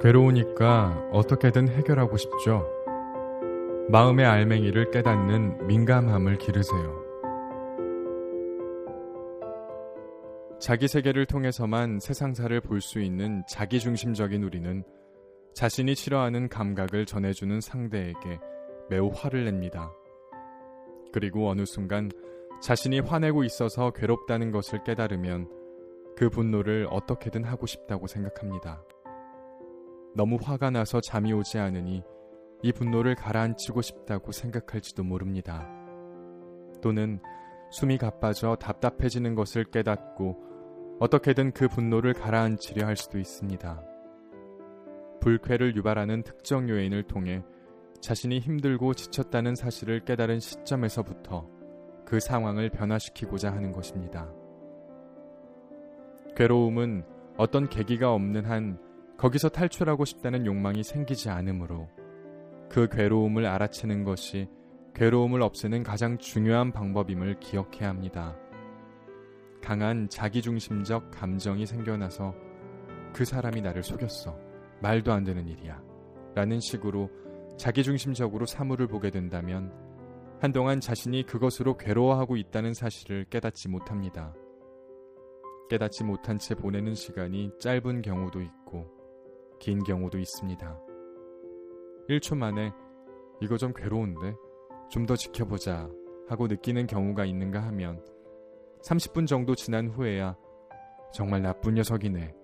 괴로우니까 어떻게든 해결하고 싶죠. 마음의 알맹이를 깨닫는 민감함을 기르세요. 자기 세계를 통해서만 세상사를 볼 수 있는 자기중심적인 우리는 자신이 싫어하는 감각을 전해주는 상대에게 매우 화를 냅니다. 그리고 어느 순간 자신이 화내고 있어서 괴롭다는 것을 깨달으면 그 분노를 어떻게든 하고 싶다고 생각합니다. 너무 화가 나서 잠이 오지 않으니 이 분노를 가라앉히고 싶다고 생각할지도 모릅니다. 또는 숨이 가빠져 답답해지는 것을 깨닫고 어떻게든 그 분노를 가라앉히려 할 수도 있습니다. 불쾌를 유발하는 특정 요인을 통해 자신이 힘들고 지쳤다는 사실을 깨달은 시점에서부터 그 상황을 변화시키고자 하는 것입니다. 괴로움은 어떤 계기가 없는 한 거기서 탈출하고 싶다는 욕망이 생기지 않으므로 그 괴로움을 알아채는 것이 괴로움을 없애는 가장 중요한 방법임을 기억해야 합니다. 강한 자기중심적 감정이 생겨나서 그 사람이 나를 속였어. 말도 안 되는 일이야. 라는 식으로 자기중심적으로 사물을 보게 된다면 한동안 자신이 그것으로 괴로워하고 있다는 사실을 깨닫지 못합니다. 깨닫지 못한 채 보내는 시간이 짧은 경우도 있고 긴 경우도 있습니다. 1초 만에 이거 좀 괴로운데 좀 더 지켜보자 하고 느끼는 경우가 있는가 하면 30분 정도 지난 후에야 정말 나쁜 녀석이네.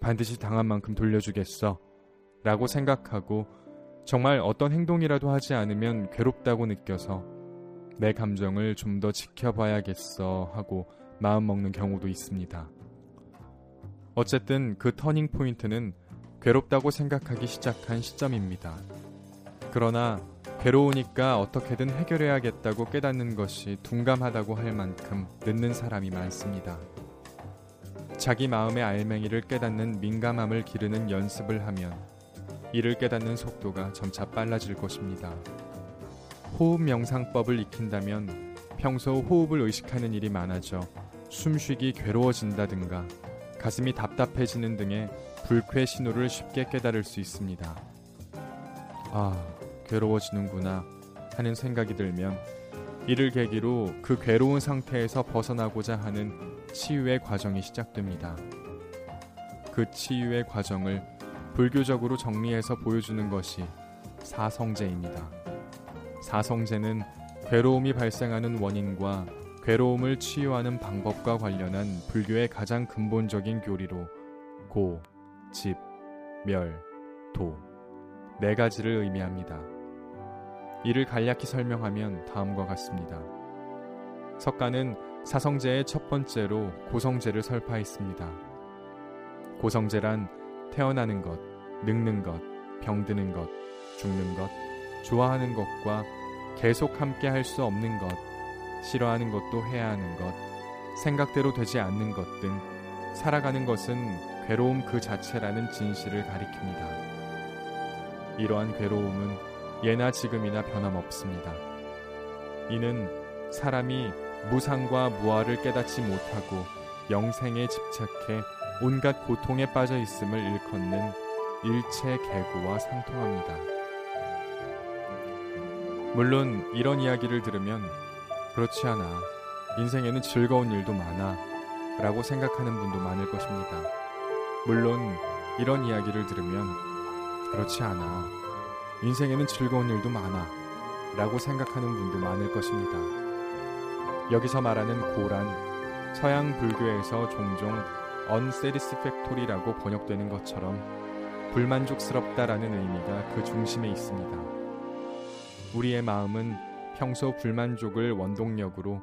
반드시 당한 만큼 돌려주겠어. 라고 생각하고 정말 어떤 행동이라도 하지 않으면 괴롭다고 느껴서 내 감정을 좀 더 지켜봐야겠어 하고 마음 먹는 경우도 있습니다. 어쨌든 그 터닝 포인트는 괴롭다고 생각하기 시작한 시점입니다. 그러나 괴로우니까 어떻게든 해결해야겠다고 깨닫는 것이 둔감하다고 할 만큼 늦는 사람이 많습니다. 자기 마음의 알맹이를 깨닫는 민감함을 기르는 연습을 하면 이를 깨닫는 속도가 점차 빨라질 것입니다. 호흡 명상법을 익힌다면 평소 호흡을 의식하는 일이 많아져 숨쉬기 괴로워진다든가 가슴이 답답해지는 등의 불쾌 신호를 쉽게 깨달을 수 있습니다. 아, 괴로워지는구나 하는 생각이 들면 이를 계기로 그 괴로운 상태에서 벗어나고자 하는 치유의 과정이 시작됩니다. 그 치유의 과정을 불교적으로 정리해서 보여주는 것이 사성제입니다. 사성제는 괴로움이 발생하는 원인과 괴로움을 치유하는 방법과 관련한 불교의 가장 근본적인 교리로 고, 집, 멸, 도, 네 가지를 의미합니다. 이를 간략히 설명하면 다음과 같습니다. 석가는 사성제의 첫 번째로 고성제를 설파했습니다. 고성제란 태어나는 것, 늙는 것, 병드는 것, 죽는 것, 좋아하는 것과 계속 함께 할 수 없는 것, 싫어하는 것도 해야 하는 것, 생각대로 되지 않는 것 등 살아가는 것은 괴로움 그 자체라는 진실을 가리킵니다. 이러한 괴로움은 예나 지금이나 변함없습니다. 이는 사람이 무상과 무아를 깨닫지 못하고 영생에 집착해 온갖 고통에 빠져 있음을 일컫는 일체 개고와 상통합니다. 물론 이런 이야기를 들으면 그렇지 않아. 인생에는 즐거운 일도 많아. 라고 생각하는 분도 많을 것입니다. 물론 이런 이야기를 들으면 그렇지 않아. 인생에는 즐거운 일도 많아. 라고 생각하는 분도 많을 것입니다. 여기서 말하는 고란, 서양 불교에서 종종 unsatisfactory라고 번역되는 것처럼 불만족스럽다라는 의미가 그 중심에 있습니다. 우리의 마음은 평소 불만족을 원동력으로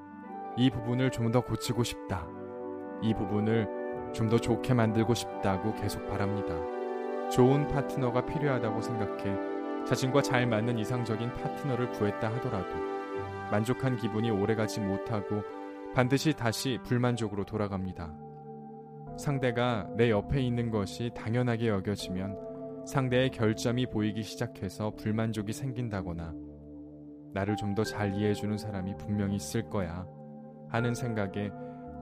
이 부분을 좀 더 고치고 싶다. 이 부분을 좀 더 좋게 만들고 싶다고 계속 바랍니다. 좋은 파트너가 필요하다고 생각해 자신과 잘 맞는 이상적인 파트너를 구했다 하더라도 만족한 기분이 오래가지 못하고 반드시 다시 불만족으로 돌아갑니다. 상대가 내 옆에 있는 것이 당연하게 여겨지면 상대의 결점이 보이기 시작해서 불만족이 생긴다거나 나를 좀 더 잘 이해해주는 사람이 분명히 있을 거야 하는 생각에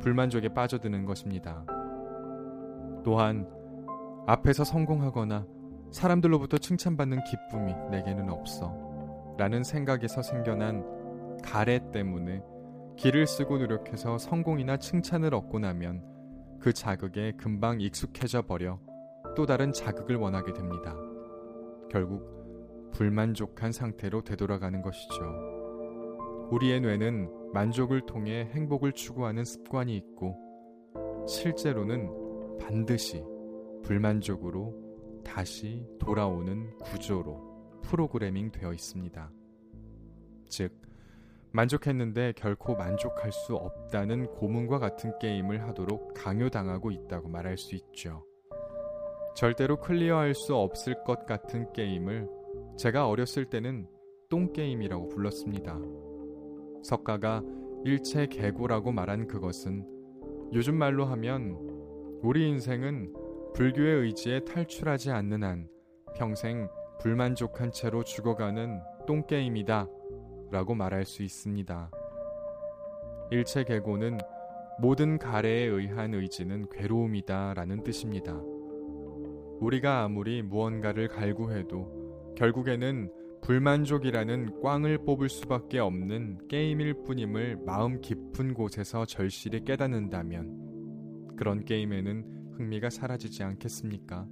불만족에 빠져드는 것입니다. 또한 앞에서 성공하거나 사람들로부터 칭찬받는 기쁨이 내게는 없어 라는 생각에서 생겨난 가래 때문에 길을 쓰고 노력해서 성공이나 칭찬을 얻고 나면 그 자극에 금방 익숙해져 버려 또 다른 자극을 원하게 됩니다. 결국 불만족한 상태로 되돌아가는 것이죠. 우리의 뇌는 만족을 통해 행복을 추구하는 습관이 있고 실제로는 반드시 불만족으로 다시 돌아오는 구조로 프로그래밍 되어 있습니다. 즉, 만족했는데 결코 만족할 수 없다는 고문과 같은 게임을 하도록 강요당하고 있다고 말할 수 있죠. 절대로 클리어할 수 없을 것 같은 게임을 제가 어렸을 때는 똥게임이라고 불렀습니다. 석가가 일체계고라고 말한 그것은 요즘 말로 하면 우리 인생은 불교의 의지에 탈출하지 않는 한 평생 불만족한 채로 죽어가는 똥게임이다 라고 말할 수 있습니다. 일체계고는 모든 가래에 의한 의지는 괴로움이다 라는 뜻입니다. 우리가 아무리 무언가를 갈구해도 결국에는 불만족이라는 꽝을 뽑을 수밖에 없는 게임일 뿐임을 마음 깊은 곳에서 절실히 깨닫는다면 그런 게임에는 흥미가 사라지지 않겠습니까?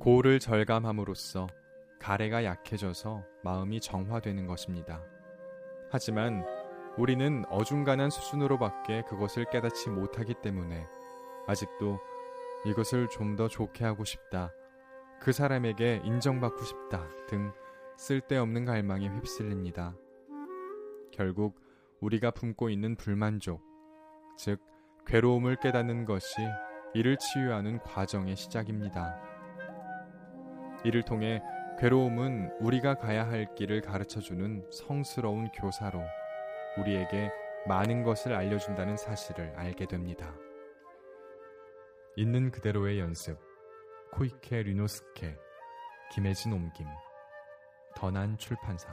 고를 절감함으로써 가래가 약해져서 마음이 정화되는 것입니다. 하지만 우리는 어중간한 수준으로밖에 그것을 깨닫지 못하기 때문에 아직도 이것을 좀 더 좋게 하고 싶다. 그 사람에게 인정받고 싶다. 등 쓸데없는 갈망에 휩쓸립니다. 결국 우리가 품고 있는 불만족, 즉, 괴로움을 깨닫는 것이 이를 치유하는 과정의 시작입니다. 이를 통해 괴로움은 우리가 가야 할 길을 가르쳐 주는 성스러운 교사로 우리에게 많은 것을 알려준다는 사실을 알게 됩니다. 있는 그대로의 연습 코이케 류노스케 김혜진 옮김 더난 출판사